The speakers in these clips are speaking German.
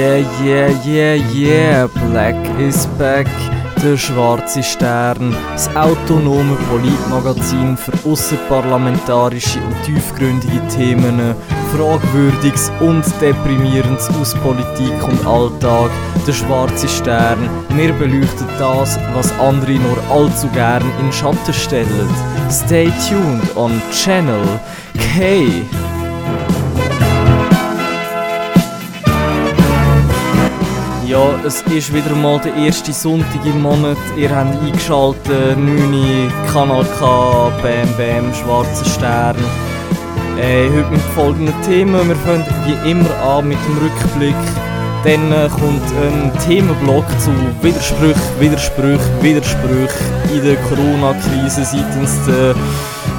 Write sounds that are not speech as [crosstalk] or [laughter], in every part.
Yeah, yeah, yeah, yeah, Black is back. Der schwarze Stern, das autonome Politmagazin für außerparlamentarische und tiefgründige Themen, Fragwürdiges und Deprimierendes aus Politik und Alltag. Der schwarze Stern, wir beleuchten das, was andere nur allzu gern in Schatten stellen. Stay tuned on Channel K. Ja, es ist wieder mal der erste Sonntag im Monat. Ihr habt eingeschaltet, 9 Kanal K, Bam Bam, Schwarzer Stern. Äh, heute mit folgenden Themen. Wir fangen wie immer an mit dem Rückblick. Dann äh, kommt ein Themenblock zu Widersprüch, Widersprüch, Widersprüch in der Corona-Krise seitens der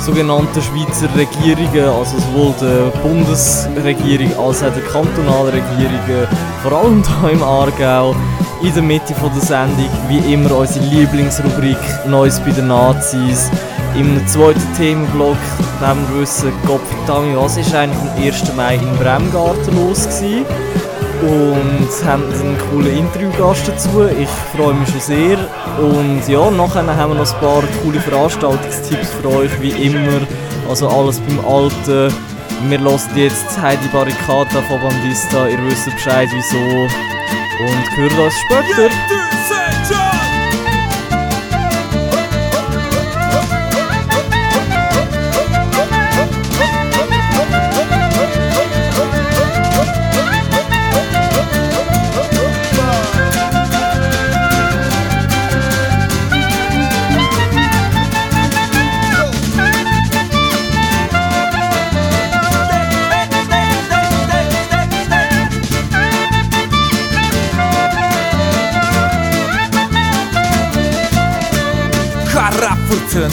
sogenannten Schweizer Regierungen, also sowohl der Bundesregierung als auch der kantonalen Regierungen, vor allem [laughs] hier im Aargau. In der Mitte der Sendung, wie immer, unsere Lieblingsrubrik Neues bei den Nazis. Im zweiten Themenblock nehmen wir wissen, Gott verdammt, was ist eigentlich am 1. Mai in Bremgarten los gewesen? und haben einen coolen Interviewgast dazu. Ich freue mich schon sehr. Und ja, nachher haben wir noch ein paar coole Veranstaltungstipps für euch, wie immer. Also alles beim Alten. Wir hören jetzt Heidi Barricata von Bandista. Ihr wisst Bescheid wieso. Und hören uns später.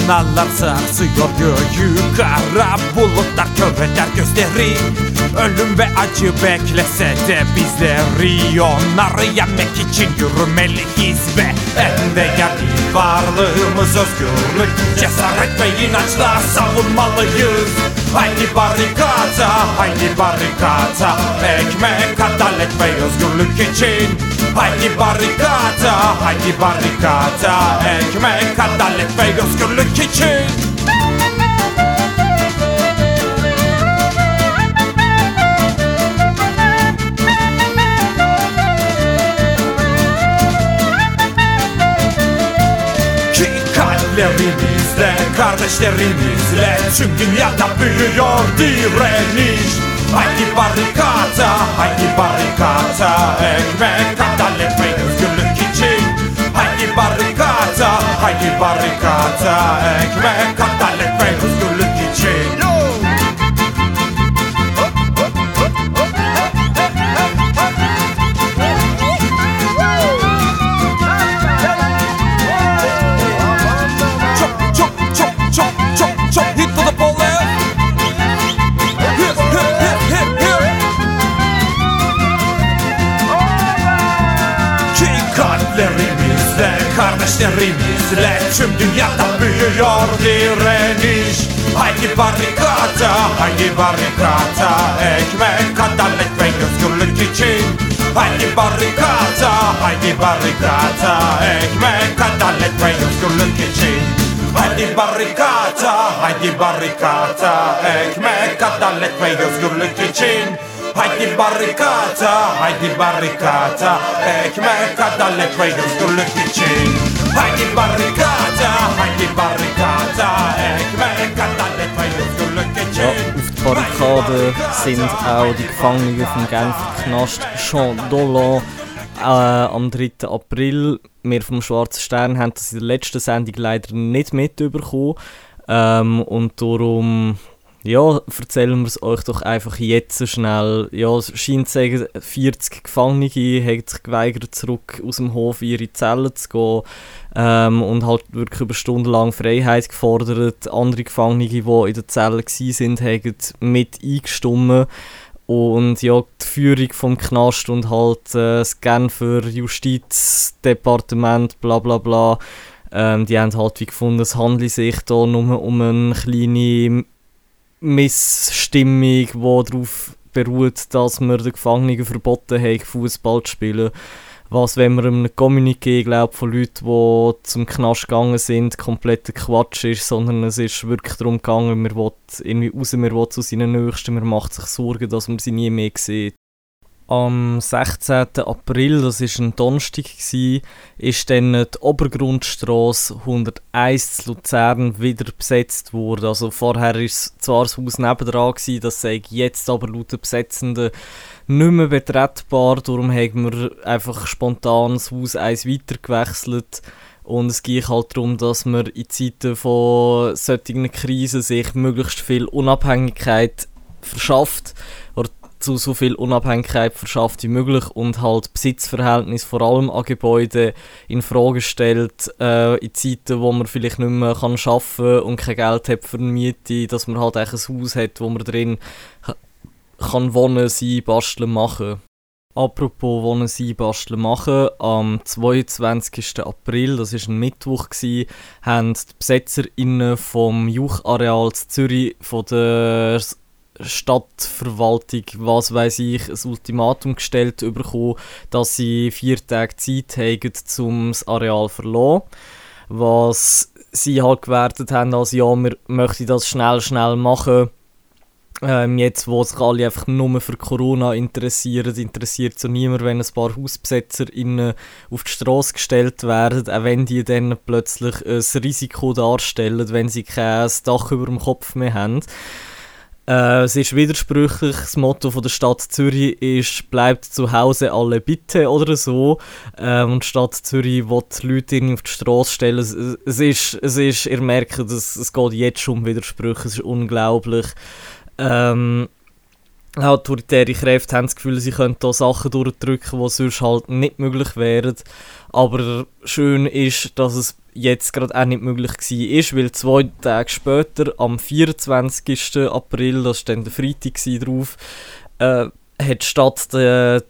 Fırtınalar sarsıyor göğü Kara bulutlar kör eder gözleri. Ölüm ve acı beklese de bizleri Onları yenmek için yürümeliyiz ve En değerli varlığımız özgürlük. Cesaret ve inançla savunmalıyız. Haydi barikata, haydi barikata. Ekmek, adalet ve özgürlük için Haydi barikata, haydi barikata Ekmek, adalet ve özgürlük için. Ki kalplerimizle, kardeşlerimizle Tüm dünyada büyüyor direniş Haydi barikata, haydi barikata Ekmek, adalet ve özgürlük için Haydi barikata, haydi barikata Ekmek, adalet ve özgürlük kardeşlerimizle Tüm dünyada büyüyor direniş. Haydi barikata, haydi barikata? Ekmek, adalet ve özgürlük için. Haydi barikata, haydi barikata? Ekmek, adalet ve özgürlük için. Haydi barikata, haydi barikata? Ekmek, adalet ve özgürlük için. Haydi barikata, haydi barikata? Ekmek, adalet ve özgürlük için Haydi barikata, haydi barikata Ekmek, adalet ve özgürlük için Ja, auf die Barrikade sind auch die Gefangenen vom Genfer Knast Jean Dolan äh, am 3. April. Wir vom Schwarzen Stern haben das in der letzten Sendung leider nicht mitbekommen. Ähm, und darum ja, erzählen wir es euch doch einfach jetzt so schnell. Ja, es scheint zu sagen, 40 Gefangene haben sich geweigert, zurück aus dem Hof in ihre Zellen zu gehen. Ähm, und halt wirklich über stundenlang Freiheit gefordert. Andere Gefangene, die in der Zelle waren, haben mit eingestimmt. Und ja, die Führung vom Knast und halt äh, das Genfer Justizdepartement, bla bla bla, ähm, die haben halt wie gefunden, es handle sich da nur um eine kleine Missstimmung, die darauf beruht, dass wir den Gefangenen verboten haben, Fußball zu spielen. Was, wenn man einem Communiqué glaubt von Leuten, die zum Knast gegangen sind, kompletter Quatsch ist, sondern es ist wirklich darum gegangen, man will irgendwie raus, man will zu seinen Nächsten, man macht sich Sorgen, dass man sie nie mehr sieht. Am 16. April, das war ein Donnerstag, ist dann die Obergrundstraße 101 zu Luzern wieder besetzt worden. Also vorher war zwar das Haus nebendran, gewesen, das sei jetzt aber laut den Besetzenden nicht mehr betretbar. Darum haben wir einfach spontan das Haus 1 weiter gewechselt. Und es geht halt darum, dass man in Zeiten von solchen Krisen sich möglichst viel Unabhängigkeit verschafft zu so viel Unabhängigkeit verschafft wie möglich und halt Besitzverhältnis vor allem an Gebäuden in Frage stellt äh, in Zeiten, wo man vielleicht nicht mehr kann arbeiten und kein Geld hat für eine Miete, dass man halt ein Haus hat, wo man drin kann wohnen, sein, basteln, machen. Apropos Wohnen, sein, basteln, machen, am 22. April, das war ein Mittwoch, gewesen, haben die BesetzerInnen vom Juchareal Zürich von der Stadtverwaltung, was weiß ich, ein Ultimatum gestellt bekommen, dass sie vier Tage Zeit haben, um das Areal zu verlassen. Was sie halt gewertet haben, als ja, wir möchten das schnell, schnell machen. Ähm, jetzt, wo sich alle einfach nur für Corona interessieren, interessiert so niemand, wenn ein paar Hausbesetzer auf die Straße gestellt werden, auch wenn die dann plötzlich ein Risiko darstellen, wenn sie kein Dach über dem Kopf mehr haben. Äh, es ist widersprüchlich. Das Motto von der Stadt Zürich ist «Bleibt zu Hause alle bitte» oder so. Äh, und die Stadt Zürich will die Leute auf die Straße stellen. Es, ist, es ist, ihr merkt, es, es geht jetzt schon um Widersprüche. Es ist unglaublich. Ähm, autoritäre Kräfte haben das Gefühl, sie können da Sachen durchdrücken, die sonst halt nicht möglich wären. Aber schön ist, dass es jetzt gerade auch nicht möglich war, weil zwei Tage später, am 24. April, das war dann der Freitag drauf, äh, hat die Stadt die,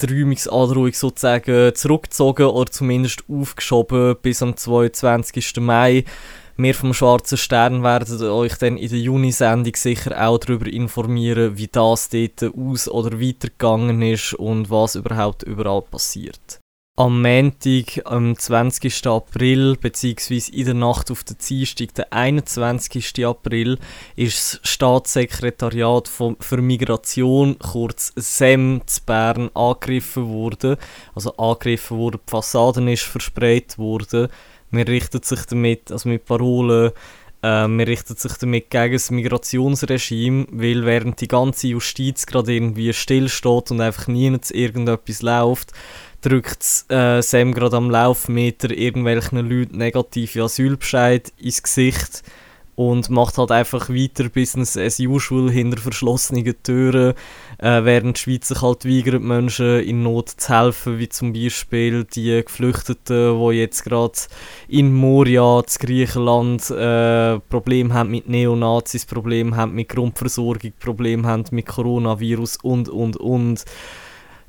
die Räumungsandrohung sozusagen zurückgezogen oder zumindest aufgeschoben bis am 22. Mai. Wir vom Schwarzen Stern werden euch dann in der Juni-Sendung sicher auch darüber informieren, wie das dort aus- oder weitergegangen ist und was überhaupt überall passiert. Am Montag, am 20. April, beziehungsweise in der Nacht auf den Dienstag, den 21. April, ist das Staatssekretariat für Migration, kurz SEM, zu Bern angegriffen worden. Also angegriffen worden, die Fassaden ist versprayt worden. Man richtet sich damit, also mit Parolen, äh, man richtet sich damit gegen das Migrationsregime, weil während die ganze Justiz gerade irgendwie stillsteht und einfach nie irgendetwas läuft, drückt äh, Sam gerade am Laufmeter irgendwelchen Leuten negative Asylbescheid ins Gesicht und macht halt einfach weiter Business as usual hinter verschlossenen Türen, äh, während die Schweiz sich halt weigert, Menschen in Not zu helfen, wie zum Beispiel die Geflüchteten, die jetzt gerade in Moria, in Griechenland, äh, Probleme haben mit Neonazis, Probleme haben mit Grundversorgung, Probleme haben mit Coronavirus und, und, und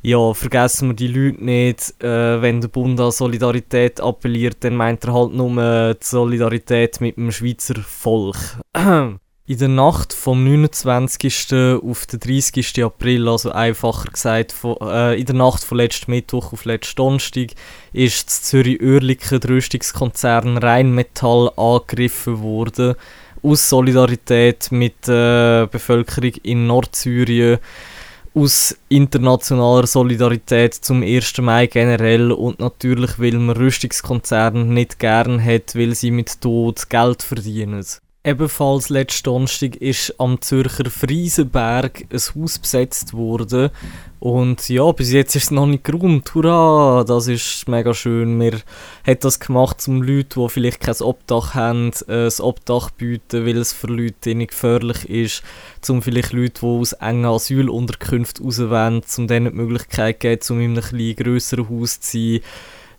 ja, vergessen wir die Leute nicht. Äh, wenn der Bund an Solidarität appelliert, dann meint er halt nur die Solidarität mit dem Schweizer Volk. [clears throat] In der Nacht vom 29. auf den 30. April, also einfacher gesagt, von, äh, in der Nacht von letzten Mittwoch auf letzten Donnerstag, ist das Zürich-Oerlikon Rüstungskonzern Rheinmetall angegriffen worden. Aus Solidarität mit der Bevölkerung in Nordsyrien aus internationaler Solidarität zum 1. Mai generell und natürlich, weil man Rüstungskonzerne nicht gern hat, weil sie mit Tod Geld verdienen. Ebenfalls letzten Donnerstag ist am Zürcher Friesenberg ein Haus besetzt worden. Und ja, bis jetzt ist es noch nicht geräumt. Hurra! Das ist mega schön. Wir haben das gemacht, um Leute, die vielleicht kein Obdach haben, äh, ein Obdach bieten, weil es für Leute nicht gefährlich ist. Um vielleicht Leute, die aus engen Asylunterkünften raus wollen, um denen die Möglichkeit geben, um in einem etwas grösseren Haus zu sein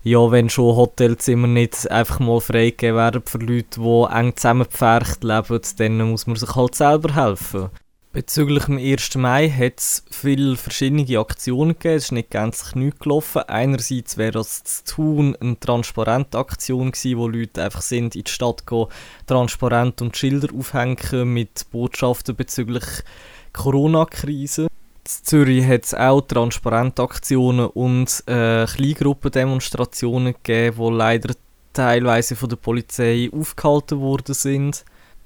ja, wenn schon Hotelzimmer nicht einfach mal freigegeben werden für Leute, die eng zusammengepfercht leben, dann muss man sich halt selber helfen. Bezüglich dem 1. Mai hat es viele verschiedene Aktionen gegeben. Es ist nicht gänzlich nichts gelaufen. Einerseits wäre das zu tun eine transparente Aktion gewesen, wo Leute einfach sind in die Stadt gehen, transparent und Schilder aufhängen mit Botschaften bezüglich Corona-Krise. Zürich hat es auch Transparentaktionen und äh, Kleingruppendemonstrationen gegeben, die leider teilweise von der Polizei aufgehalten worden sind.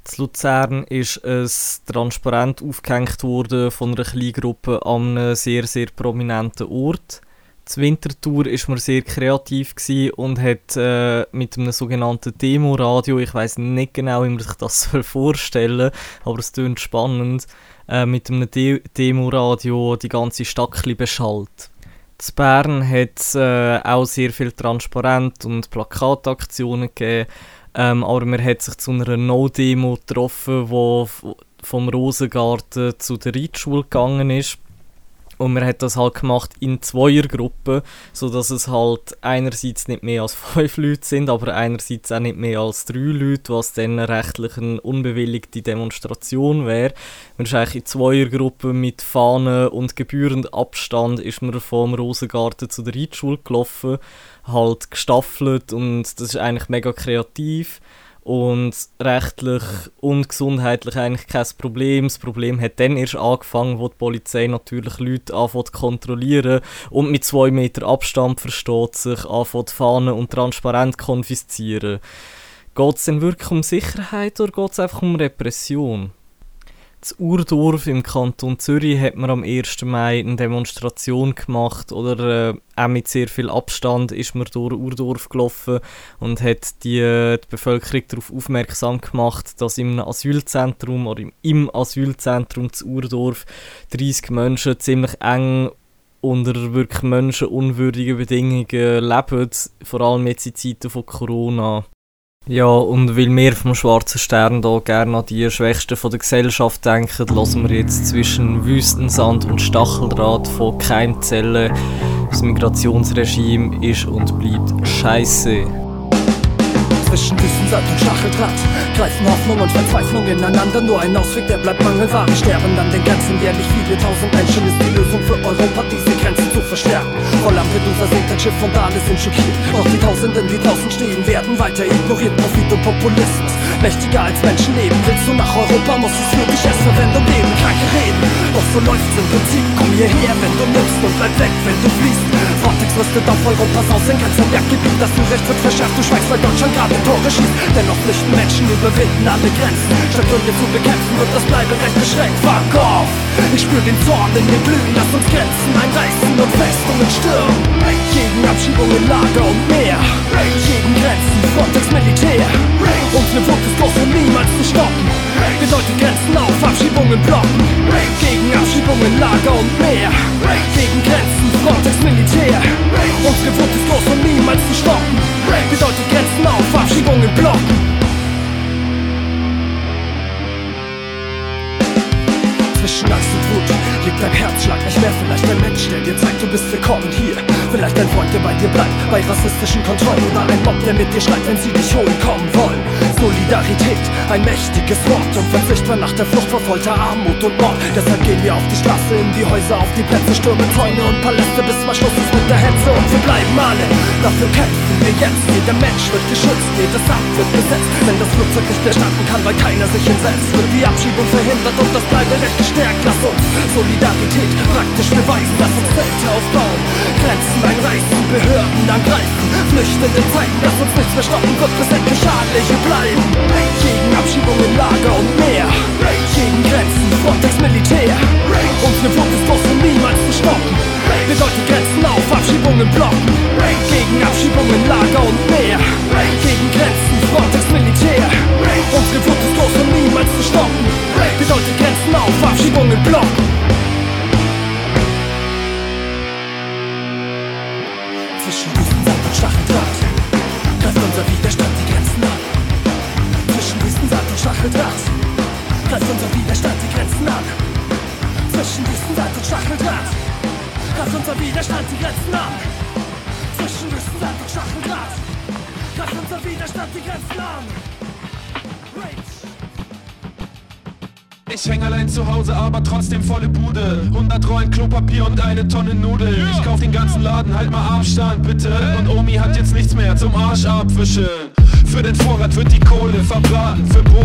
In Luzern ist ein Transparent aufgehängt worden von einer Kleingruppe an einem sehr, sehr prominenten Ort. Die Wintertour war man sehr kreativ und hat äh, mit einem sogenannten Demoradio, ich weiß nicht genau, wie man sich das [laughs] vorstellen soll, aber es klingt spannend, äh, mit einem De Demoradio die ganze Stadt beschallt. In Bern hat es äh, auch sehr viel Transparent und Plakataktionen gegeben, ähm, aber man hat sich zu einer No-Demo getroffen, die vom Rosengarten zu der Reitschule gegangen ist. Und man hat das halt gemacht in Zweiergruppen, sodass es halt einerseits nicht mehr als [laughs] fünf Leute sind, aber einerseits auch nicht mehr als drei Leute, was dann rechtlich eine unbewilligte Demonstration wäre. Man ist eigentlich in Zweiergruppen mit Fahnen und gebührend Abstand ist man vom Rosengarten zu der Reitschule gelaufen, halt gestaffelt und das ist eigentlich mega kreativ und rechtlich und gesundheitlich eigentlich kein Problem. Das Problem hat dann erst angefangen, wo die Polizei natürlich Leute anfängt kontrollieren und mit zwei Meter Abstand versteht sich, anfängt Fahnen und transparent konfiszieren. Geht es denn wirklich um Sicherheit oder geht es einfach um Repression? Das Urdorf im Kanton Zürich hat man am 1. Mai eine Demonstration gemacht oder äh, auch mit sehr viel Abstand ist man durch Urdorf gelaufen und hat die, äh, die Bevölkerung darauf aufmerksam gemacht, dass im Asylzentrum oder im, im Asylzentrum zu Urdorf 30 Menschen ziemlich eng unter wirklich menschenunwürdigen Bedingungen leben, vor allem jetzt in Zeiten von Corona. Ja, und weil wir vom Schwarzen Stern hier gerne an die Schwächsten von der Gesellschaft denken, lassen wir jetzt zwischen Wüstensand und Stacheldraht von Keimzellen. Das Migrationsregime ist und bleibt scheiße. Zwischen Wüstensand und Stacheldraht greifen Hoffnung und Verzweiflung ineinander. Nur ein Ausweg, der bleibt mangelware. Sterben an den Grenzen jährlich viele tausend Menschen. Ist die Lösung für Europa, diese Grenzen zu verstärken. Vor Lampedusa sinkt ein Schiff und alle sind schockiert. Doch die Tausenden, die draußen stehen, werden weiter ignoriert. Profit und Populismus, mächtiger als Menschenleben. Willst du nach Europa, muss es wirklich erst Verwendung geben. Kranke Reden, doch so läuft's im Prinzip. Komm hierher, wenn du nimmst und bleib weg, wenn du fließt. Frontex rüstet auf Europas aus in ganzem Jagdgebiet. Das Recht wird verschärft, du schweigst, weil Deutschland gerade Tore schießt. Dennoch flüchten Menschen, überwinden alle Grenzen. Statt Gründe zu bekämpfen, wird das Bleiberecht beschränkt. Fuck off! Ich spür den Zorn in mir glühen, lass uns Grenzen einreißen und Festungen stürmen. Gegen Abschiebungen, Lager und Meer. Gegen Grenzen, Frontex Militär. Unsere Wut ist groß und niemals zu stoppen. Bedeutet Grenzen auf, Abschiebungen blocken. Gegen Abschiebungen, Lager und Meer. Gegen Grenzen, Frontex Vielleicht ein Mensch, der dir zeigt, du bist willkommen hier. Vielleicht ein Freund, der bei dir bleibt, bei rassistischen Kontrollen. Oder ein Mob, der mit dir schreit, wenn sie dich holen kommen wollen. Solidarität, ein mächtiges Wort. Und verzichtbar nach der Flucht vor Folter, Armut und Mord. Deshalb gehen wir auf die Straße, in die Häuser, auf die Plätze, stürmen Zäune und Paläste, bis mal Schluss ist mit der Hetze. Und wir bleiben alle, dafür kämpfen wir jetzt. Jeder Mensch wird geschützt, jedes Amt wird besetzt. Wenn das Flugzeug nicht mehr starten kann, weil keiner sich hinsetzt, wird die Abschiebung verhindert und das Bleiberecht gestärkt. Lass uns Solidarität praktisch beweisen, lass uns Zelte aufbauen, Grenzen einreißen, Behörden angreifen, Flüchtende zeigen, dass uns nichts mehr stoppen wird, bis endlich hier bleiben. Gegen Abschiebungen, Lager und Meer, gegen Grenzen, Frontex Militär. Unsere Wut ist groß und niemals zu stoppen. Bedeutet Grenzen auf, Abschiebungen blocken. Gegen Abschiebungen, Lager und Meer, gegen Grenzen, Frontex Militär. Unsere Wut ist und niemals zu stoppen. Bedeutet Grenzen auf, Abschiebungen blocken. Greift unser Widerstand die Grenzen an. Zwischen Wüstensand und Stacheldraht greift unser Widerstand die Grenzen an. Zwischen Wüstensand und Stacheldraht greift unser Widerstand die Grenzen an. Ich häng allein zu Hause, aber trotzdem volle Bude. 100 Rollen Klopapier und eine Tonne Nudeln. Ich kauf den ganzen Laden, halt mal Abstand bitte. Und Omi hat jetzt nichts mehr zum Arsch abwischen. Für den Vorrat wird die Kohle verbraten. Für Bohnen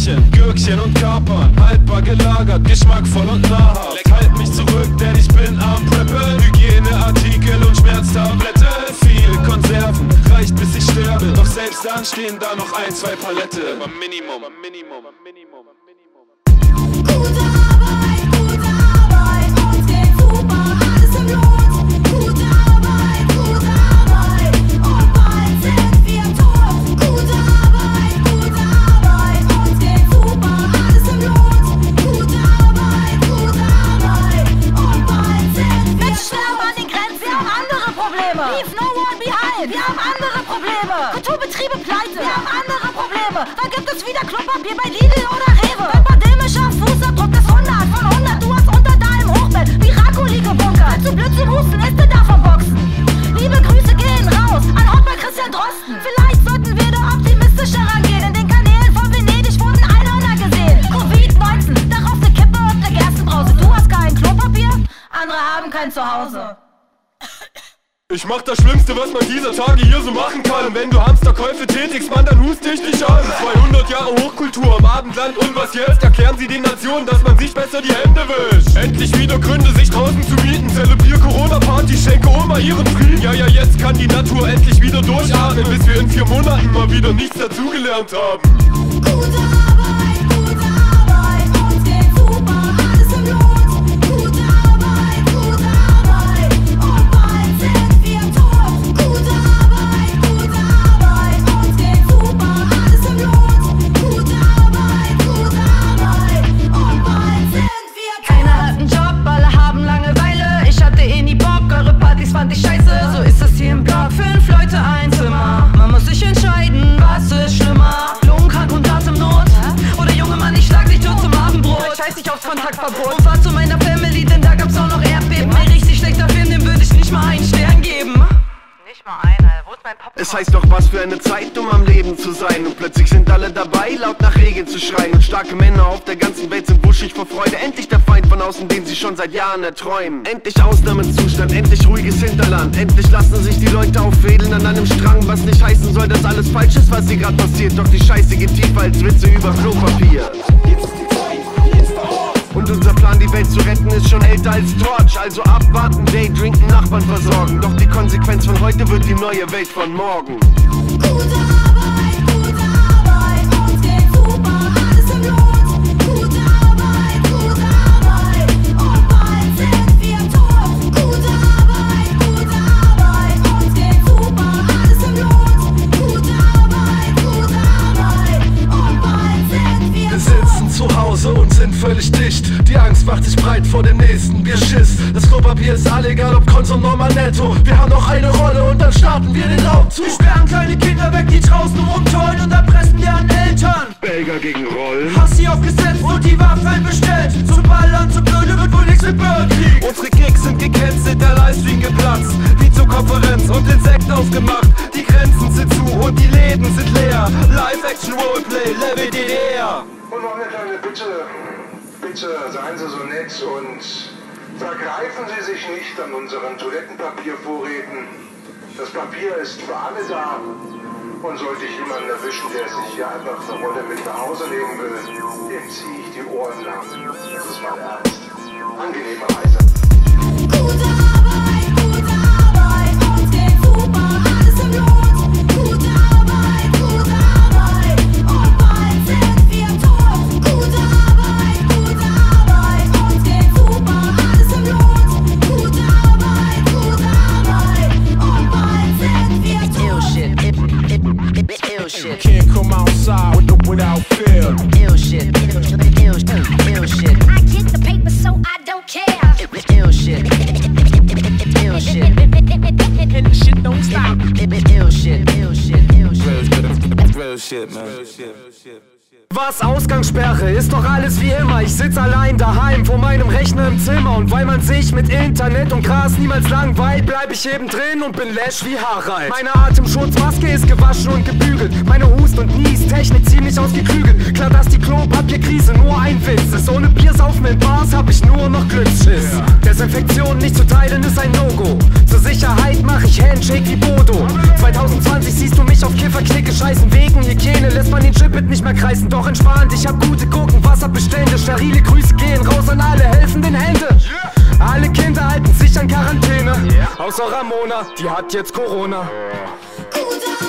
Möhrchen, Gürkchen und Kapern. Haltbar gelagert, geschmackvoll und nahrhaft. Halt mich zurück, denn ich bin am Preppen. Hygieneartikel und Schmerztablette. Viel Konserven, reicht bis ich sterbe. Doch selbst dann stehen da noch ein, zwei Palette Minimum, Minimum, Minimum, Minimum. Gute Wir haben andere Probleme. Wann gibt es wieder Klopapier bei Lidl oder Rewe? Pandemischer Fußabdruck ist 100 von 100. Du hast unter deinem Hochbett Miracoli gebunkert. Zu Blödsinn husten, ist du davon boxen. Liebe Grüße gehen raus an Ottmar Christian Drosten. Vielleicht sollten wir da optimistischer rangehen. In den Kanälen von Venedig wurden Einhörner gesehen. Covid-19, darauf eine Kippe und eine Gerstenbrause. Du hast kein Klopapier, andere haben kein Zuhause. Ich mach das Schlimmste, was man dieser Tage hier so machen kann. Wenn du Hamsterkäufe tätigst, man, dann hust dich nicht an. 200 Jahre Hochkultur im Abendland. Und was jetzt? Erklären sie den Nationen, dass man sich besser die Hände wischt Endlich wieder Gründe, sich draußen zu mieten. Zelebrier Corona-Party, schenke Oma ihren Frieden. Ja, ja, jetzt kann die Natur endlich wieder durchatmen Bis wir in vier Monaten mal wieder nichts dazugelernt haben Es heißt doch was für eine Zeit, um am Leben zu sein. Und plötzlich sind alle dabei, laut nach Regeln zu schreien. Und starke Männer auf der ganzen Welt sind wuschig vor Freude. Endlich der Feind von außen, den sie schon seit Jahren erträumen. Endlich Ausnahmezustand, endlich ruhiges Hinterland. Endlich lassen sich die Leute auffädeln an einem Strang. Was nicht heißen soll, dass alles falsch ist, was hier gerade passiert. Doch die Scheiße geht tiefer als Witze über Klopapier. Und unser Plan, die Welt zu retten, ist schon älter als Torch. Also abwarten, Daydrinken, Nachbarn versorgen. Doch die Konsequenz von heute wird die neue Welt von morgen. Macht sich breit vor dem nächsten Bier Schiss. Das Klopapier ist all egal, ob Konsum normal netto. Wir haben noch eine Rolle und dann starten wir den Raubzug. Wir sperren kleine Kinder weg, die draußen rumtollen und erpressen deren Eltern. Belger gegen Rollen. Hass sie aufgesetzt und die Waffen bestellt. Zu ballern, zu blöde wird wohl nichts mit Bürgerkrieg. Unsere Gigs sind gecancelt, der Livestream geplatzt. Wie zur Konferenz und Insekt aufgemacht. Die Grenzen sind zu und die Läden sind leer. Live-Action-Roleplay, Level DDR. Und noch eine kleine Bitte. Bitte seien Sie so nett und vergreifen Sie sich nicht an unseren Toilettenpapiervorräten. Das Papier ist für alle da. Und sollte ich jemanden erwischen, der sich hier einfach eine Rolle mit nach Hause nehmen will, dem ziehe ich die Ohren lang. Das ist mein Ernst. Angenehme good, man. Was Ausgangssperre ist doch alles wie immer. Ich sitz allein daheim vor meinem Rechner im Zimmer. Und weil man sich mit Internet und Gras niemals langweilt, bleib ich eben drin und bin läsch wie Harald. Meine Atemschutzmaske ist gewaschen und gebügelt. Meine Hust- und Nies-Technik ziemlich ausgeklügelt. Klar, dass die Klopapierkrise nur ein Witz ist. Ohne Biersaufen in Bars hab ich nur noch Glücksschiss. Desinfektion nicht zu teilen ist ein No-Go. Zur Sicherheit mach ich Handshake wie Bodo. 2020 siehst du mich auf Kifferklicke, scheißen Wegen, Hygiene, lässt man den Chipit nicht mehr kreisen, doch entspannt. Ich hab gute Gurken, Wasserbestände, sterile Grüße gehen raus an alle helfenden Hände. Alle Kinder halten sich an Quarantäne, außer Ramona, die hat jetzt Corona. Gute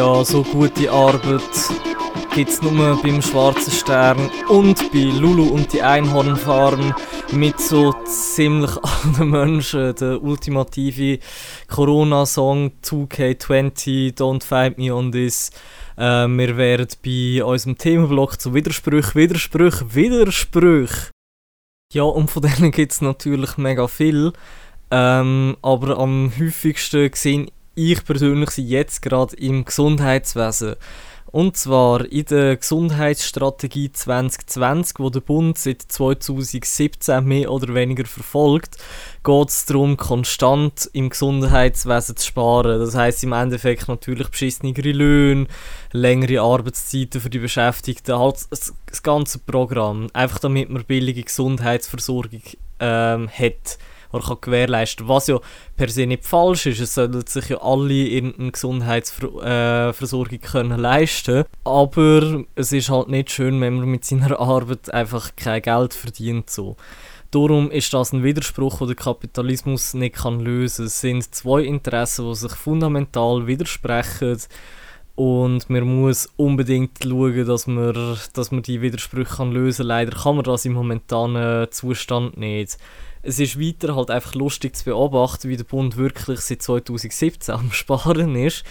Ja, so gute Arbeit gibt's nur beim Schwarzen Stern und bei Lulu und die Einhornfarm mit so ziemlich [laughs] allen Menschen. Der ultimative Corona-Song 2K20, Don't Fight Me on This. Äh, wir werden bei unserem Themenblock zu Widersprüch, Widersprüch, Widersprüch. Ja, und von denen gibt's natürlich mega viel. Ähm, aber am häufigsten sehe ich persönlich sie jetzt gerade im Gesundheitswesen. Und zwar in der Gesundheitsstrategie 2020, wo der Bund seit 2017 mehr oder weniger verfolgt, geht es darum, konstant im Gesundheitswesen zu sparen. Das heißt im Endeffekt natürlich beschissenere Löhne, längere Arbeitszeiten für die Beschäftigten, halt das, das ganze Programm. Einfach damit man billige Gesundheitsversorgung ähm, hat oder kann gewährleisten was ja per se nicht falsch ist. Es sollten sich ja alle irgendeine Gesundheitsversorgung äh, können leisten aber es ist halt nicht schön, wenn man mit seiner Arbeit einfach kein Geld verdient. So. Darum ist das ein Widerspruch, den der Kapitalismus nicht kann lösen kann. Es sind zwei Interessen, die sich fundamental widersprechen und man muss unbedingt schauen, dass man, dass man die Widersprüche kann lösen kann. Leider kann man das im momentanen Zustand nicht. Es ist weiter halt einfach lustig zu beobachten, wie der Bund wirklich seit 2017 am Sparen ist.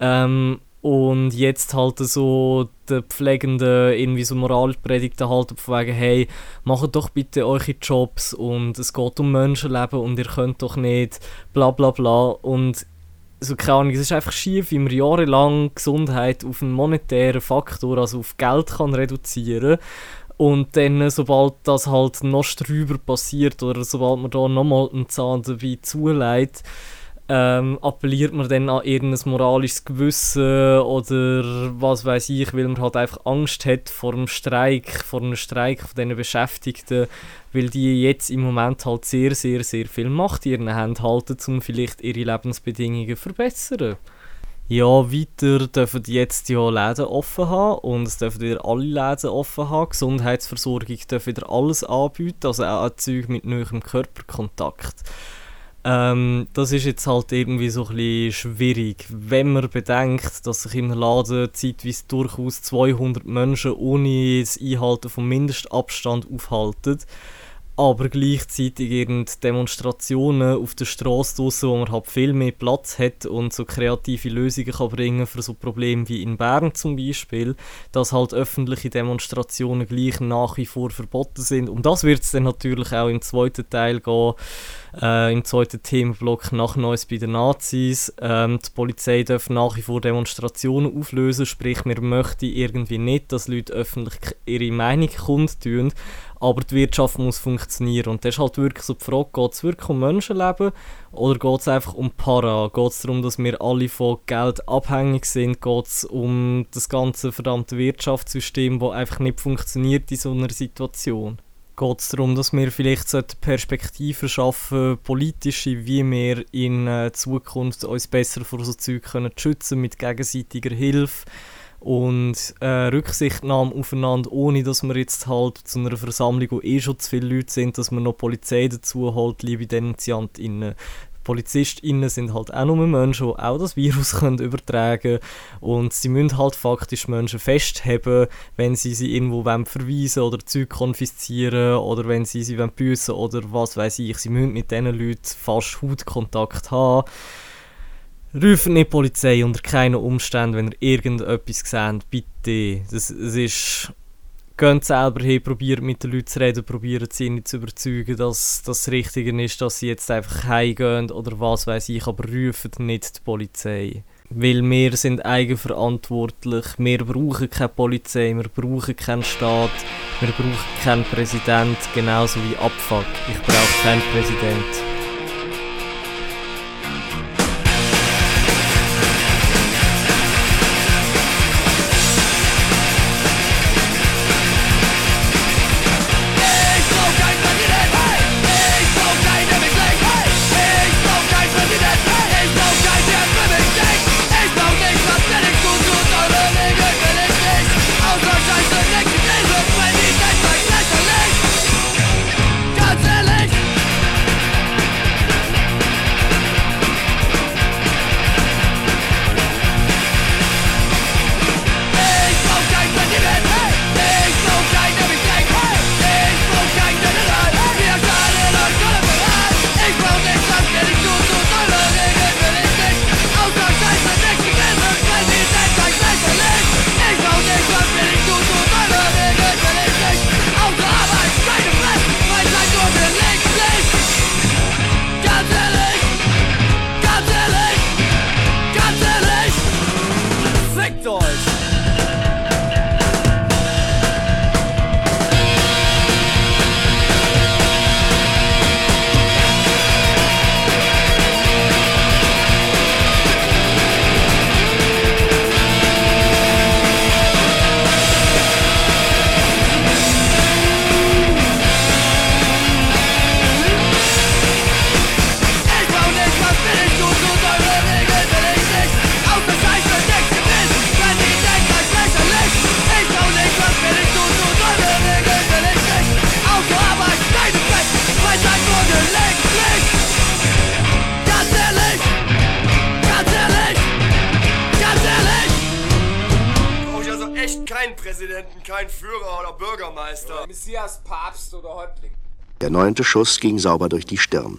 Ähm, und jetzt halt so die Pflegenden irgendwie so Moralpredigten halten von wegen, hey, macht doch bitte eure Jobs und es geht um Menschenleben und ihr könnt doch nicht bla bla bla und so keine Ahnung, es ist einfach schief, wie man jahrelang Gesundheit auf einen monetären Faktor, also auf Geld kann reduzieren und dann, sobald das halt noch drüber passiert oder sobald man da nochmal einen Zahn dabei zulegt, ähm, appelliert man dann an irgendein moralisches Gewissen oder was weiß ich, weil man halt einfach Angst hat vor dem Streik, vor einem Streik von diesen Beschäftigten, weil die jetzt im Moment halt sehr, sehr, sehr viel Macht in ihren Händen halten, um vielleicht ihre Lebensbedingungen zu verbessern. Ja, weiter dürfen jetzt ja Läden offen haben und es dürfen wieder alle Läden offen haben. Gesundheitsversorgung darf wieder alles anbieten, also auch Zeug mit neuem Körperkontakt. Ähm, das ist jetzt halt irgendwie so ein bisschen schwierig, wenn man bedenkt, dass sich im Laden zeitweise durchaus 200 Menschen ohne das Einhalten von Mindestabstand aufhalten aber gleichzeitig irgend Demonstrationen auf der Straße draussen, wo man halt viel mehr Platz hat und so kreative Lösungen kann bringen für so Probleme wie in Bern zum Beispiel, dass halt öffentliche Demonstrationen gleich nach wie vor verboten sind. Um das wird es dann natürlich auch im zweiten Teil gehen, äh, im zweiten Themenblock nach Neues bei den Nazis. Ähm, die Polizei darf nach wie vor Demonstrationen auflösen, sprich, wir möchten irgendwie nicht, dass Leute öffentlich ihre Meinung kundtun, aber die Wirtschaft muss funktionieren. Und das ist halt wirklich so die Frage, geht es wirklich um Menschenleben oder geht es einfach um Para? Geht es darum, dass wir alle von Geld abhängig sind? Geht es um das ganze verdammte Wirtschaftssystem, das einfach nicht funktioniert in so einer Situation? Geht es darum, dass wir vielleicht Perspektiven schaffen, politische, wie wir in äh, Zukunft uns besser vor so Zeug können schützen mit gegenseitiger Hilfe? und äh, Rücksichtnahme aufeinander, ohne dass man jetzt halt zu einer Versammlung, wo eh schon zu viele Leute sind, dass man noch Polizei dazu holt, liebe DenunziantInnen. PolizistInnen sind halt auch nur Menschen, die auch das Virus [laughs] können übertragen können und sie müssen halt faktisch Menschen festhaben, wenn sie sie irgendwo verweisen oder Zeug konfiszieren oder wenn sie sie büssen oder was weiß ich. Sie müssen mit diesen Leuten fast Hautkontakt haben. Rufen nicht die Polizei unter keinen Umständen, wenn ihr irgendetwas seht, bitte. Das, das ist... Geht selber hin, probiert mit den Leuten zu reden, probiert sie nicht zu überzeugen, dass das Richtige ist, dass sie jetzt einfach heimgehen oder was weiß ich, aber rufen nicht die Polizei. Weil wir sind eigenverantwortlich, wir brauchen keine Polizei, wir brauchen keinen Staat, wir brauchen keinen Präsident, genauso wie Abfuck. Ich brauche keinen Präsident. Der neunte Schuss ging sauber durch die Stirn.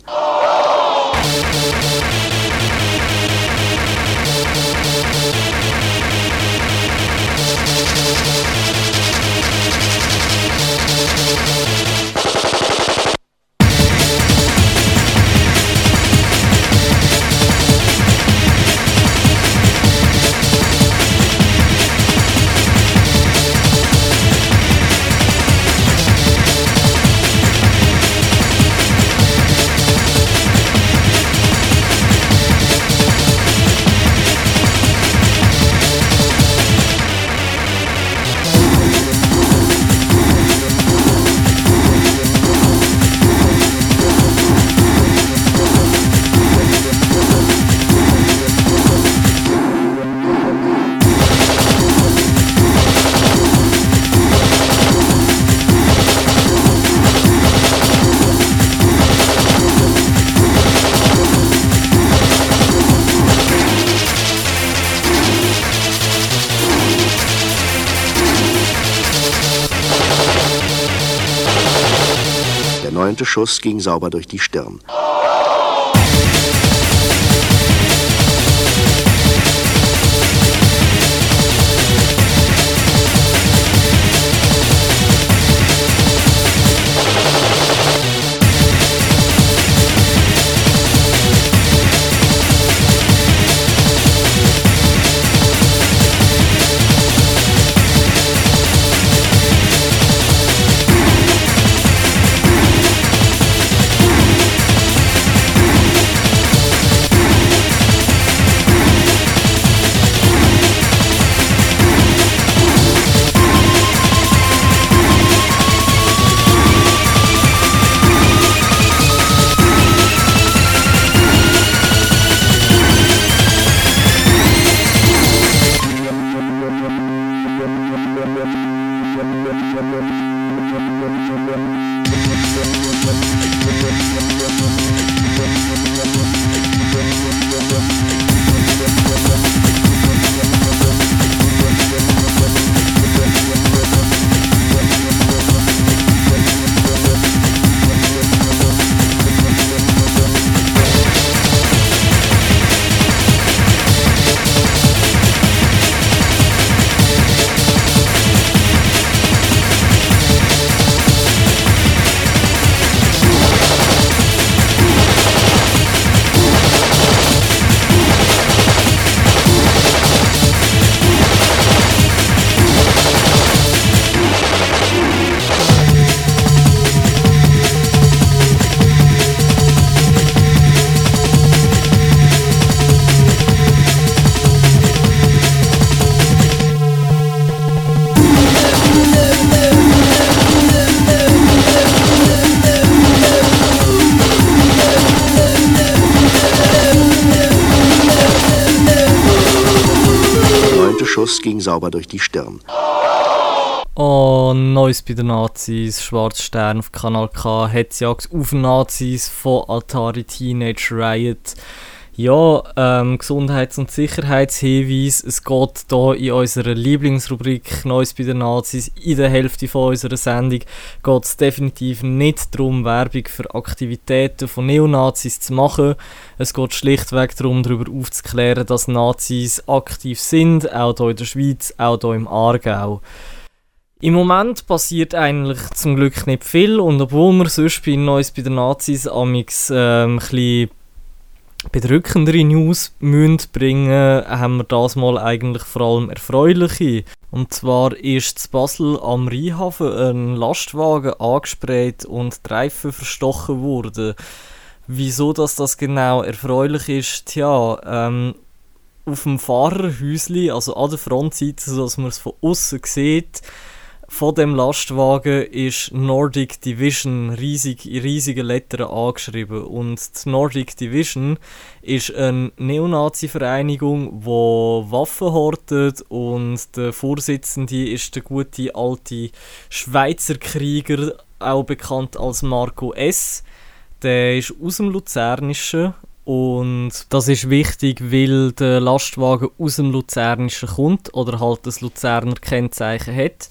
Der neunte Schuss ging sauber durch die Stirn. Sauber durch die Stirn. Oh, Neues bei den Nazis, Schwarzer Stern auf Kanal K, Hetzjagd auf Nazis von Atari Teenage Riot. Ja, ähm, Gesundheits- und Sicherheitshinweis. Es geht hier in unserer Lieblingsrubrik Neues bei den Nazis, in der Hälfte von unserer Sendung, geht es definitiv nicht darum, Werbung für Aktivitäten von Neonazis zu machen. Es geht schlichtweg darum, darüber aufzuklären, dass Nazis aktiv sind, auch hier in der Schweiz, auch hier im Aargau. Im Moment passiert eigentlich zum Glück nicht viel und obwohl wir sonst bei Neues bei den Nazis amix ähm, ein bedrückendere News müssen bringen, haben wir das mal eigentlich vor allem erfreuliche. Und zwar ist in Basel am Rheinhafen ein Lastwagen angesprayt und die Reifen verstochen worden. Wieso dass das genau erfreulich ist? Tja, ähm, auf dem Fahrerhäusli, also an der Frontseite, sodass man es von außen sieht, von dem Lastwagen ist Nordic Division riesig, in riesigen Lettern angeschrieben. Und die Nordic Division ist eine Neonazi-Vereinigung, die Waffen hortet und der Vorsitzende ist der gute alte Schweizer Krieger, auch bekannt als Marco S. Der ist aus dem Luzernischen und das ist wichtig, weil der Lastwagen aus dem Luzernischen kommt oder halt das Luzerner Kennzeichen hat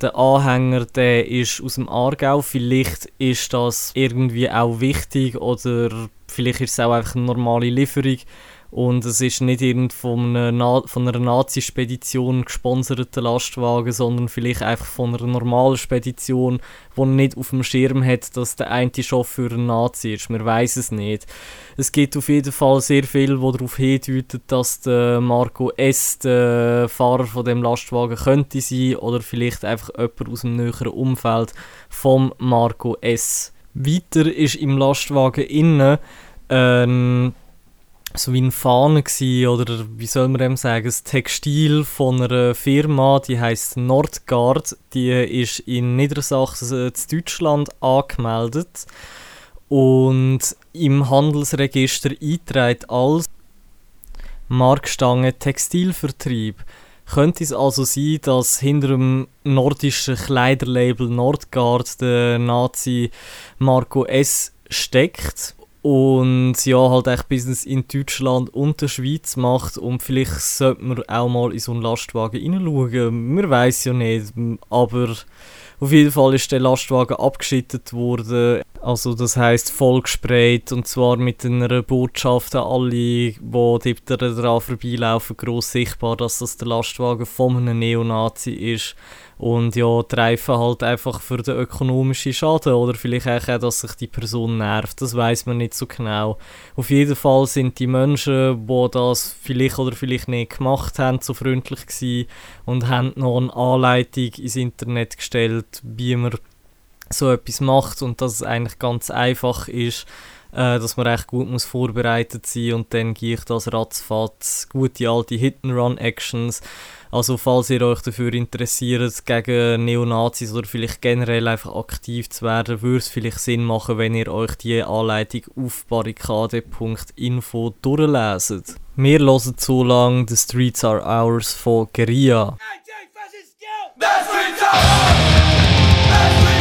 der Anhänger, der ist aus dem Aargau. Vielleicht ist das irgendwie auch wichtig oder vielleicht ist es auch einfach eine normale Lieferung und es ist nicht irgend von einer, von einer Nazi-Spedition gesponserter Lastwagen, sondern vielleicht einfach von einer normalen Spedition, die nicht auf dem Schirm hat, dass der eine Chauffeur ein Nazi ist. Man weiß es nicht. Es gibt auf jeden Fall sehr viel, wo darauf hindeutet, dass der Marco S. der Fahrer von dem Lastwagen könnte sein oder vielleicht einfach jemand aus dem näheren Umfeld vom Marco S. Weiter ist im Lastwagen innen ein so wie eine Fahne gsi oder wie soll man dem sagen, das Textil von einer Firma, die heißt Nordgard, die ist in Niedersachsen, in Deutschland angemeldet und im Handelsregister eingetragen als Markstange Textilvertrieb. Könnte es also sein, dass hinter dem nordischen Kleiderlabel Nordgard der Nazi Marco S steckt und ja, halt echt Business in Deutschland und der Schweiz macht und vielleicht sollte man auch mal in so einen Lastwagen hineinschauen. Man weiß ja nicht, aber auf jeden Fall ist der Lastwagen abgeschüttet worden. Also das heißt vollgesprayt und zwar mit einer Botschaft an alle, die dort daran vorbeilaufen, gross sichtbar, dass das der Lastwagen von einem Neonazi ist. Und ja, die Reifen halt einfach für den ökonomischen Schaden oder vielleicht auch, dass sich die Person nervt, das weiß man nicht so genau. Auf jeden Fall sind die Menschen, die das vielleicht oder vielleicht nicht gemacht haben, so freundlich gewesen und haben noch eine Anleitung ins Internet gestellt, wie man so etwas macht und dass es eigentlich ganz einfach ist, äh, dass man recht gut muss vorbereitet sein und dann gehe ich das ratzfatz, gute alte Hit-and-Run-Actions. Also falls ihr euch dafür interessiert, gegen Neonazis oder vielleicht generell einfach aktiv zu werden, würde es vielleicht Sinn machen, wenn ihr euch die Anleitung auf barrikade.info durchleset. Wir hören so lange The Streets Are Ours von Guerilla. Nationalism and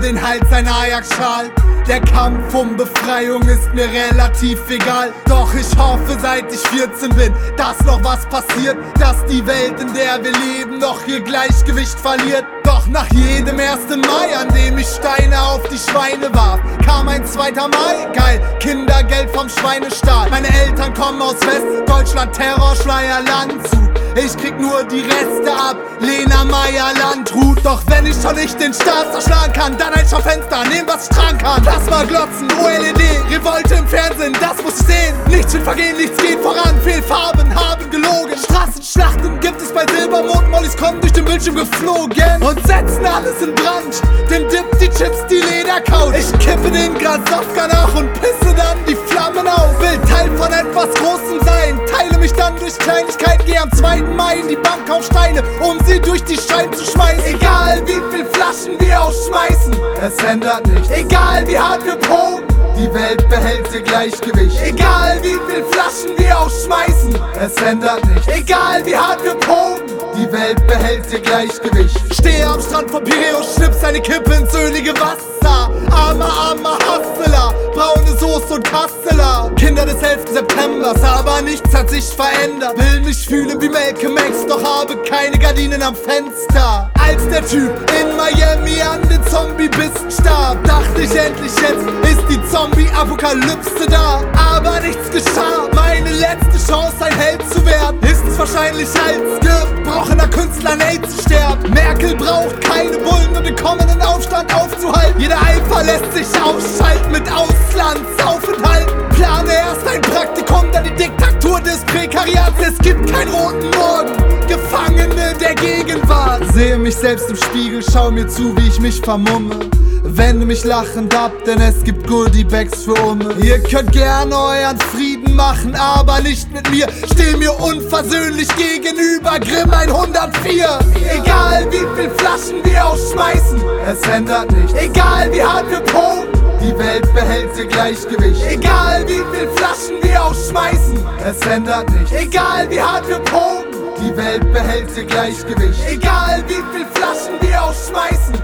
den Hals, ein Ajax-Schal. Der Kampf um Befreiung ist mir relativ egal. Doch ich hoffe, seit ich 14 bin, dass noch was passiert. Dass die Welt, in der wir leben, noch ihr Gleichgewicht verliert. Doch nach jedem 1. Mai, an dem ich Steine auf die Schweine warf, kam ein 2. Mai. Geil, Kindergeld vom Schweinestaat. Meine Eltern kommen aus West, Deutschland, Terrorschleier, Landshut. Ich krieg nur die Reste ab, Lena Meyer Landrut. Doch wenn ich schon nicht den Staat zerschlagen kann, dann ein Schaufenster, nehm was ich tragen kann. Plasma glotzen, OLED, Revolte im Fernsehen, das muss ich sehen. Nichts wird vergehen, nichts geht voran, Fehlfarben haben gelogen. Straßenschlachten gibt es bei Silbermond, Mollys kommen durch den Bildschirm geflogen und setzen alles in Brand. Dem Dip, die Chips, die Ledercouch. Ich kippe den Grasowka nach und pisse dann die Flammen auf. Will Teil von etwas Großem sein, teile mich dann durch Kleinigkeiten, geh am 2. Mai in die Bank auf Steine, um sie durch die Scheiben zu schmeißen. Egal wie viel Flaschen wir ausschmeißen, es ändert nichts. Egal wie hart wir pogen, die Welt behält ihr Gleichgewicht. Egal wie viel Flaschen wir ausschmeißen, es ändert nichts. Egal wie hart wir pogen, die Welt behält ihr Gleichgewicht. Stehe am Strand von Piräus, schnipp seine Kippe ins ölige Wasser. Armer, armer Hustler, braune Soße und Kasteler. Kinder des 11. Septembers, aber nichts hat sich verändert. Will mich fühlen wie Malcolm X, doch habe keine Gardinen am Fenster. Als der Typ in Miami an den Zombie-Bissen starb, dachte ich endlich jetzt ist die Zombie-Apokalypse da. Aber nichts geschah, meine letzte Chance ein Held zu werden, ist es wahrscheinlich als gebrochener Künstler AIDS zu sterben. Merkel braucht keine Bullen, um den kommenden Aufstand aufzuhalten. Jeder Eifer lässt sich ausschalten mit Auslandsaufenthalten. Plane erst ein Praktikum, dann die Diktatur des Prekariats. Es gibt keinen roten Morgen, Gefangene der Gegenwart. Sehe mich selbst im Spiegel, schau mir zu, wie ich mich vermumme. Wende mich lachend ab, denn es gibt Goodie-Bags für Umme. Ihr könnt gerne euren Frieden machen, aber nicht mit mir. Steh mir unversöhnlich gegenüber, Grimm 104. Egal wie viel Flaschen wir ausschmeißen, es ändert nichts. Egal wie hart wir pogen, die Welt behält ihr Gleichgewicht. Egal wie viel Flaschen wir ausschmeißen, es ändert nichts. Egal wie hart wir pogen, die Welt behält ihr Gleichgewicht. Egal wie viel Flaschen wir ausschmeißen,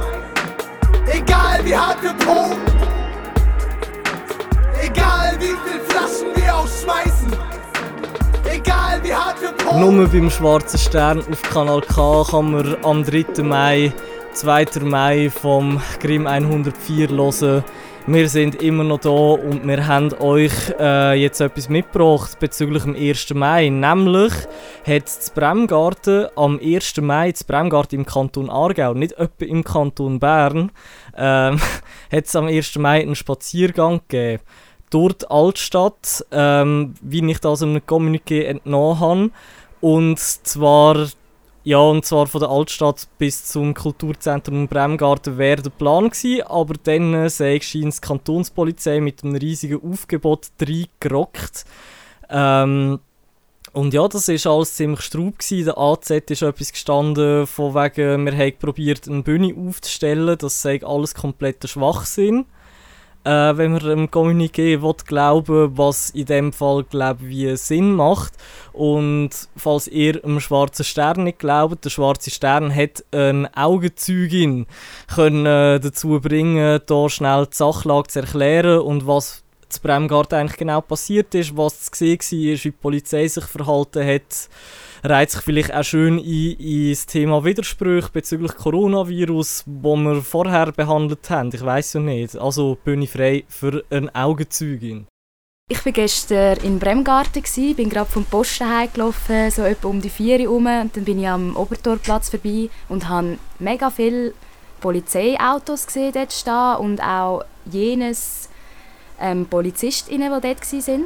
egal wie hart wir pogen. Egal wie viel Flaschen wir ausschmeißen, egal wie hart wir pogen. Nur beim Schwarzen Stern auf Kanal K kann man am 3. Mai, 2. Mai vom Grimm 104 hören. Wir sind immer noch da und wir haben euch äh, jetzt etwas mitgebracht bezüglich dem 1. Mai. Nämlich hat das Bremgarten am 1. Mai, das Bremgarten im Kanton Aargau, nicht etwa im Kanton Bern, ähm, [laughs] hat es am 1. Mai einen Spaziergang gegeben durch die Altstadt, ähm, wie ich das einem Communiqué entnommen habe. Und zwar, ja, und zwar von der Altstadt bis zum Kulturzentrum Bremgarten wäre der Plan gewesen, aber dann äh, sei scheint die Kantonspolizei mit einem riesigen Aufgebot reingerockt. Ähm, und ja, das war alles ziemlich straub. Gewesen. Der AZ ist etwas gestanden, von wegen, wir haben probiert, eine Bühne aufzustellen. Das sei alles kompletter Schwachsinn. Äh, wenn man dem Communiqué will glauben was in dem Fall glaub, wie Sinn macht. Und falls ihr dem Schwarzen Stern nicht glaubt, der Schwarze Stern hat eine Augenzeugin können, äh, dazu bringen, da schnell die Sachlage zu erklären und was zu Bremgarten eigentlich genau passiert ist, was zu sehen war, wie die Polizei sich verhalten hat, reiht sich vielleicht auch schön ein ins Thema Widersprüche bezüglich Coronavirus, wo wir vorher behandelt haben. Ich weiß ja nicht. Also ich frei für eine Augenzeugin. Ich war gestern in Bremgarten, bin gerade vom Posten heimgelaufen, so etwa um die 4 Uhr dann bin ich am Obertorplatz vorbei und habe mega viele Polizeiautos gesehen dort stehen und auch jenes ähm, PolizistInnen, die dort waren.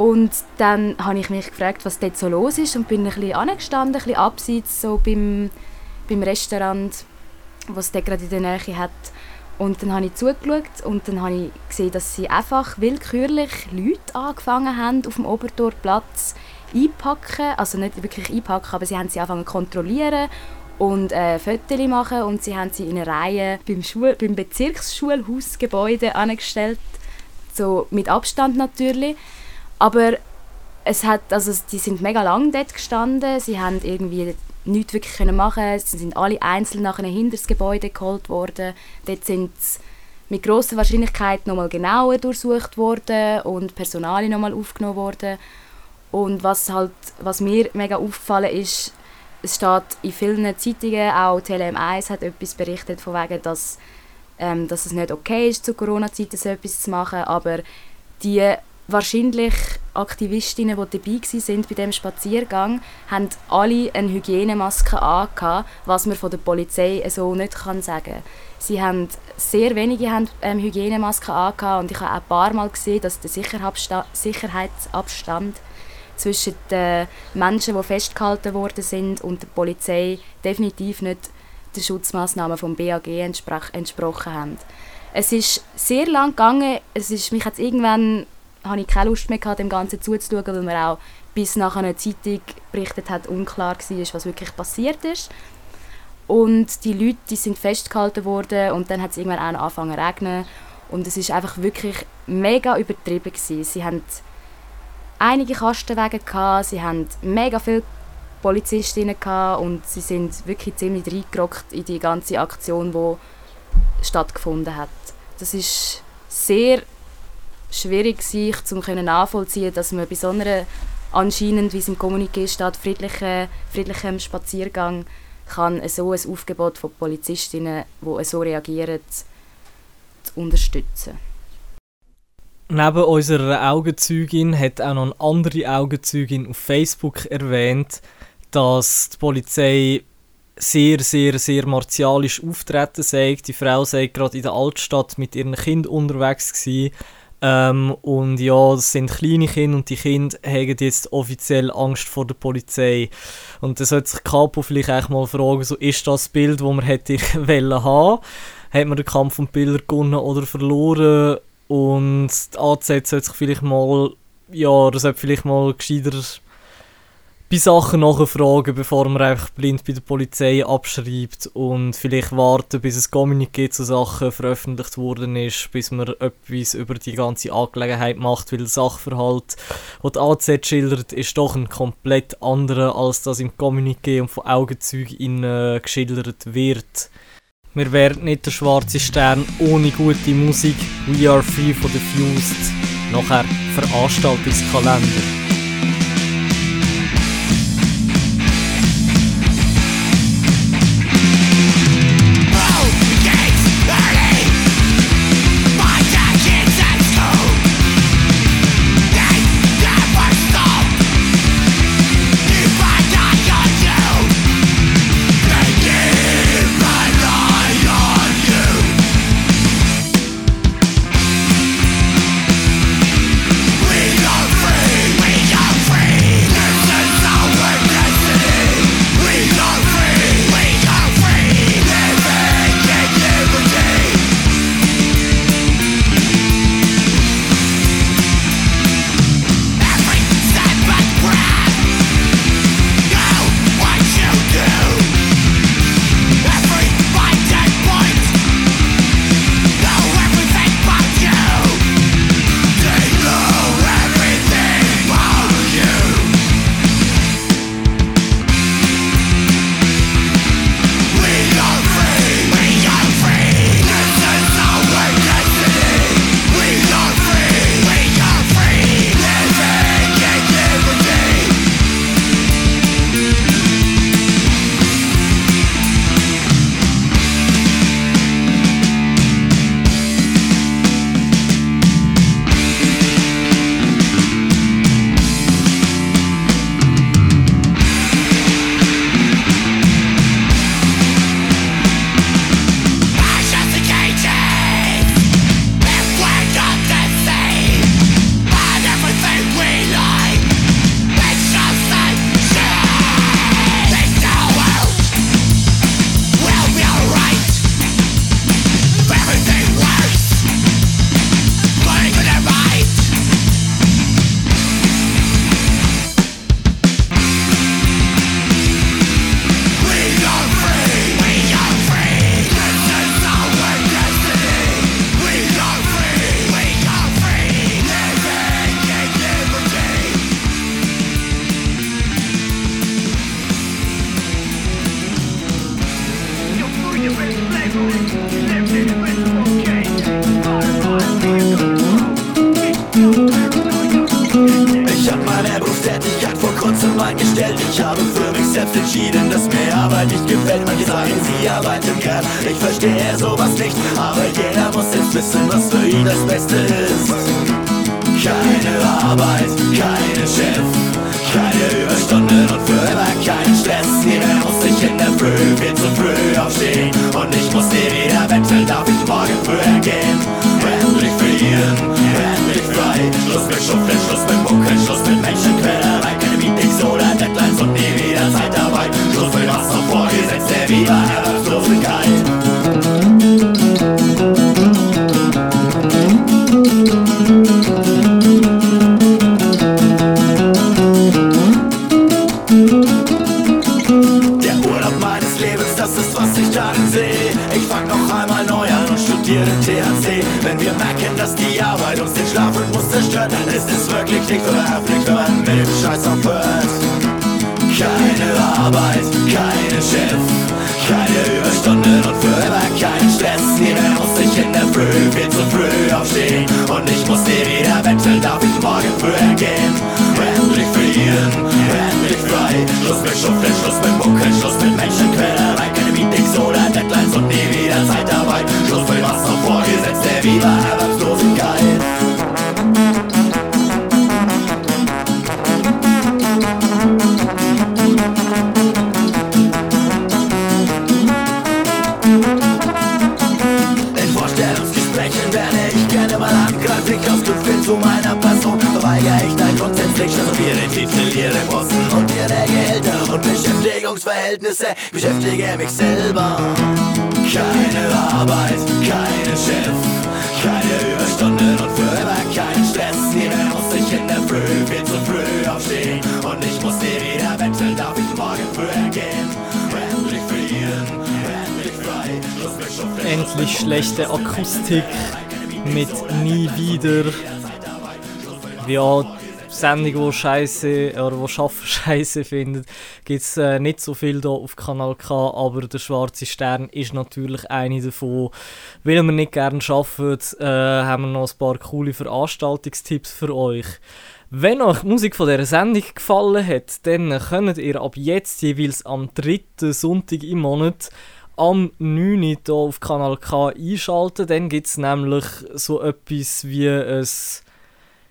Und dann habe ich mich gefragt, was dort so los ist und bin ein bisschen angestanden, ein bisschen abseits, so beim, beim Restaurant, was es gerade in der Nähe hat. Und dann habe ich zugeschaut und dann habe ich gesehen, dass sie einfach willkürlich Leute angefangen haben, auf dem Obertorplatz einpacken. Also nicht wirklich einpacken, aber sie haben sie angefangen zu kontrollieren und äh, Fotos machen und sie haben sie in einer Reihe beim, Schul beim Bezirksschulhausgebäude angestellt. So mit Abstand natürlich. Aber es hat, also die sind mega lang dort gestanden, sie haben irgendwie nichts wirklich können machen sie sind alle einzeln nachher hinter das Gebäude geholt worden. Dort sind sie mit grosser Wahrscheinlichkeit nochmal genauer durchsucht worden und Personal nochmal aufgenommen worden. Und was, halt, was mir mega aufgefallen ist, es steht in vielen Zeitungen, auch TLM1 hat etwas berichtet, von wegen, dass, ähm, dass es nicht okay ist, zu Corona-Zeiten so etwas zu machen, aber die wahrscheinlich Aktivistinnen, die dabei waren bei diesem Spaziergang, haben alle eine Hygienemaske angehabt, was man von der Polizei so nicht sagen kann. Sie haben sehr wenige haben, ähm, Hygienemasken angehabt und ich habe auch ein paar Mal gesehen, dass der Sicherheitsabsta- Sicherheitsabstand zwischen den Menschen, die festgehalten worden sind und der Polizei definitiv nicht den Schutzmaßnahmen vom BAG entsprochen haben. Es ist sehr lang gegangen. Es ist, mich hat's irgendwann habe ich keine Lust mehr gehabt, dem Ganzen zuzuschauen, weil man auch bis nach einer Zeitung berichtet hat, unklar war, was wirklich passiert ist. Und die Leute die sind festgehalten worden und dann hat es irgendwann auch angefangen zu regnen. Und es ist einfach wirklich mega übertrieben gewesen. Sie haben einige Kastenwege gehabt, sie haben mega viele Polizistinnen gehabt und sie sind wirklich ziemlich reingerockt in die ganze Aktion, die stattgefunden hat. Das ist sehr schwierig, sich zu nachvollziehen, dass man bei anscheinend, wie es im Kommuniqué steht, friedlichen, friedlichem Spaziergang kann so ein Aufgebot von Polizistinnen, die so reagieren, unterstützen. Neben unserer Augenzeugin hat auch noch eine andere Augenzeugin auf Facebook erwähnt, dass die Polizei sehr, sehr, sehr martialisch auftreten sei. Die Frau sei gerade in der Altstadt mit ihren Kind unterwegs gewesen. Ähm, und ja, das sind kleine Kinder und die Kinder haben jetzt offiziell Angst vor der Polizei. Und da sollte sich Capo vielleicht auch mal fragen, so ist das Bild, das man hätte [laughs] wollen haben? Hat man den Kampf um Bilder gewonnen oder verloren? Und die AZ sollte sich vielleicht mal, ja, oder sollte vielleicht mal gescheiter bei Sachen nachfragen, bevor man einfach blind bei der Polizei abschreibt und vielleicht warten, bis ein Kommuniqué zu Sachen veröffentlicht worden ist, bis man etwas über die ganze Angelegenheit macht, weil der Sachverhalt, den die AZ schildert, ist doch ein komplett anderer, als das im Kommuniqué und von Augenzeugen äh, geschildert wird. Wir wären nicht der schwarze Stern ohne gute Musik. We are free for the fused. Nachher Veranstaltungskalender. Chef, keine Überstunden und für immer kein Stress. Jeder muss sich in der Früh viel zu früh aufstehen und ich muss nie wieder betteln, darf ich morgen früher gehen. Endlich frieren, endlich frei, Schluss mit Schufteln, Schluss mit Muckeln, Beschäftigungsverhältnisse. Beschäftige mich selber. Keine Arbeit, keine Chef, keine Überstunden und für immer kein Stress. Jeder muss sich in der Früh viel zu früh aufstehen und ich muss nie wieder betteln, darf ich morgen früher gehen. Endlich schlechte Akustik mit Nie wieder. Ja, Sendung, die Scheiße oder wo Schaffen Scheiße findet, gibt es äh, nicht so viel hier auf Kanal K, aber der Schwarze Stern ist natürlich eine davon. Weil wir nicht gerne arbeiten, äh, haben wir noch ein paar coole Veranstaltungstipps für euch. Wenn euch die Musik von dieser Sendung gefallen hat, dann könnt ihr ab jetzt jeweils am dritten Sonntag im Monat am 9. Uhr hier auf Kanal K einschalten. Dann gibt es nämlich so etwas wie ein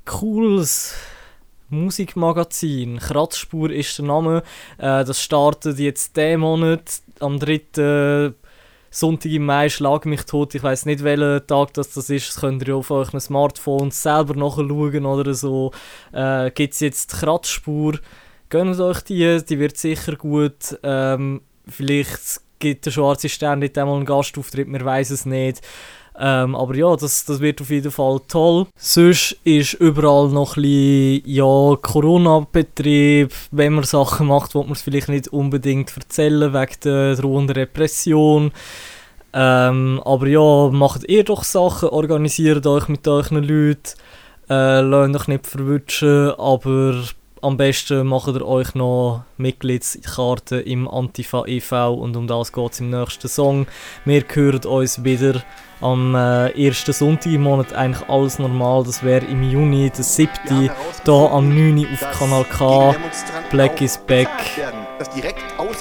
cooles Musikmagazin. Kratzspur ist der Name. Äh, das startet jetzt diesen Monat am 3. Sonntag im Mai. Schlag mich tot. Ich weiß nicht, welcher Tag das, das ist. Das könnt ihr auf euren Smartphones selber nachschauen oder so. Äh, Gibt es jetzt Kratzspur. Gönnt euch die, die wird sicher gut. Ähm, vielleicht gibt der Schwarze Stern nicht einmal einen Gastauftritt, man weiß es nicht. Ähm, aber ja, das, das wird auf jeden Fall toll. Sonst ist überall noch ein bisschen ja, Corona-Betrieb. Wenn man Sachen macht, wo man es vielleicht nicht unbedingt erzählen wegen der drohenden Repression. Ähm, aber ja, macht ihr doch Sachen, organisiert euch mit euren Leuten. Äh, lasst euch nicht verwutschen, aber am besten macht ihr euch noch Mitgliedskarte im Antifa e.V. und um das geht es im nächsten Song. Wir hören uns wieder am äh, ersten Sonntag im Monat eigentlich alles normal. Das wäre im Juni, der 7. hier am 9. Uhr auf Kanal K. Black is Back.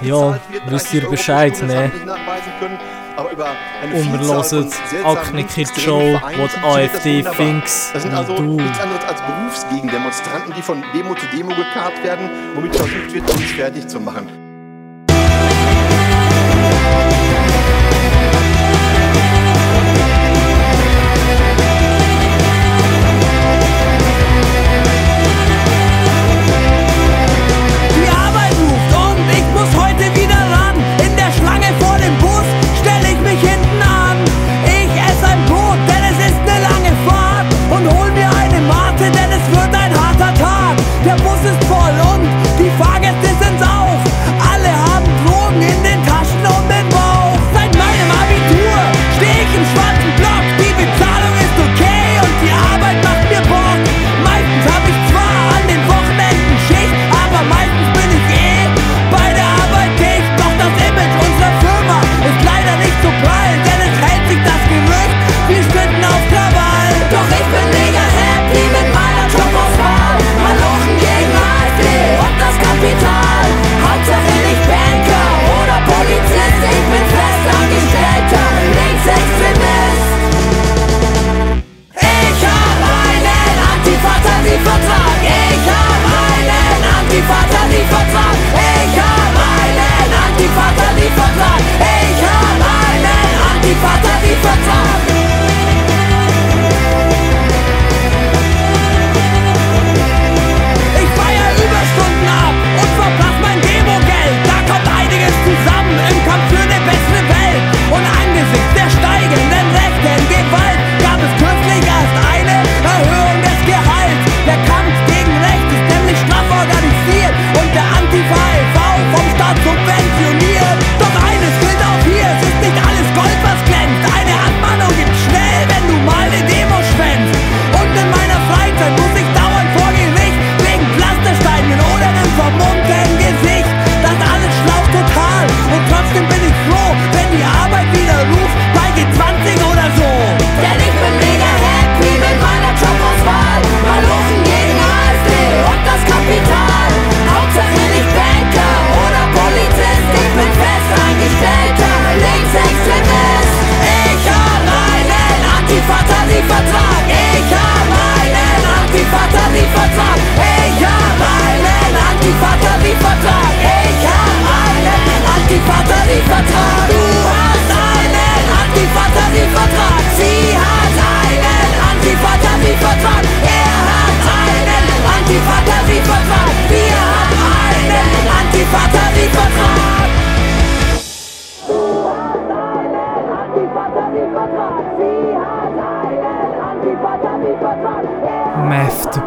Ja, wisst ihr Bescheid, ne? Und wir hören Acne Kid Show, what AfD thinks, Das sind also du. nichts anderes als Berufsgegendemonstranten, die von Demo zu Demo gekarrt werden, womit versucht wird, uns fertig zu machen.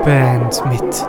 Band mit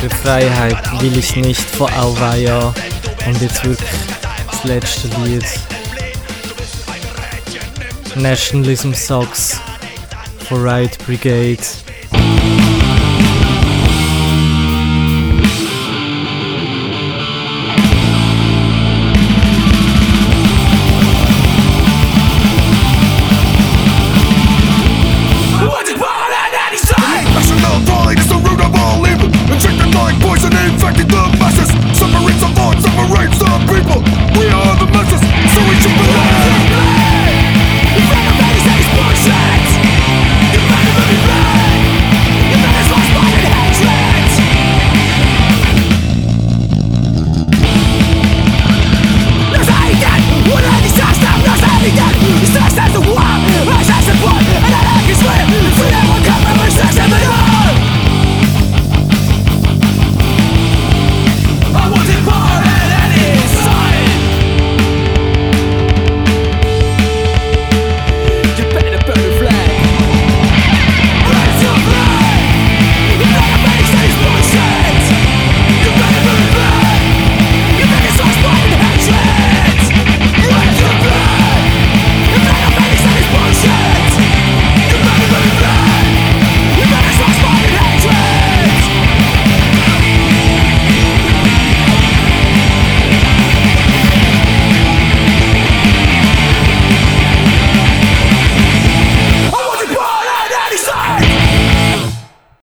Eure Freiheit will ich nicht von Auweia. Und jetzt wirklich das letzte Lied. Nationalism Sucks for Right Brigade.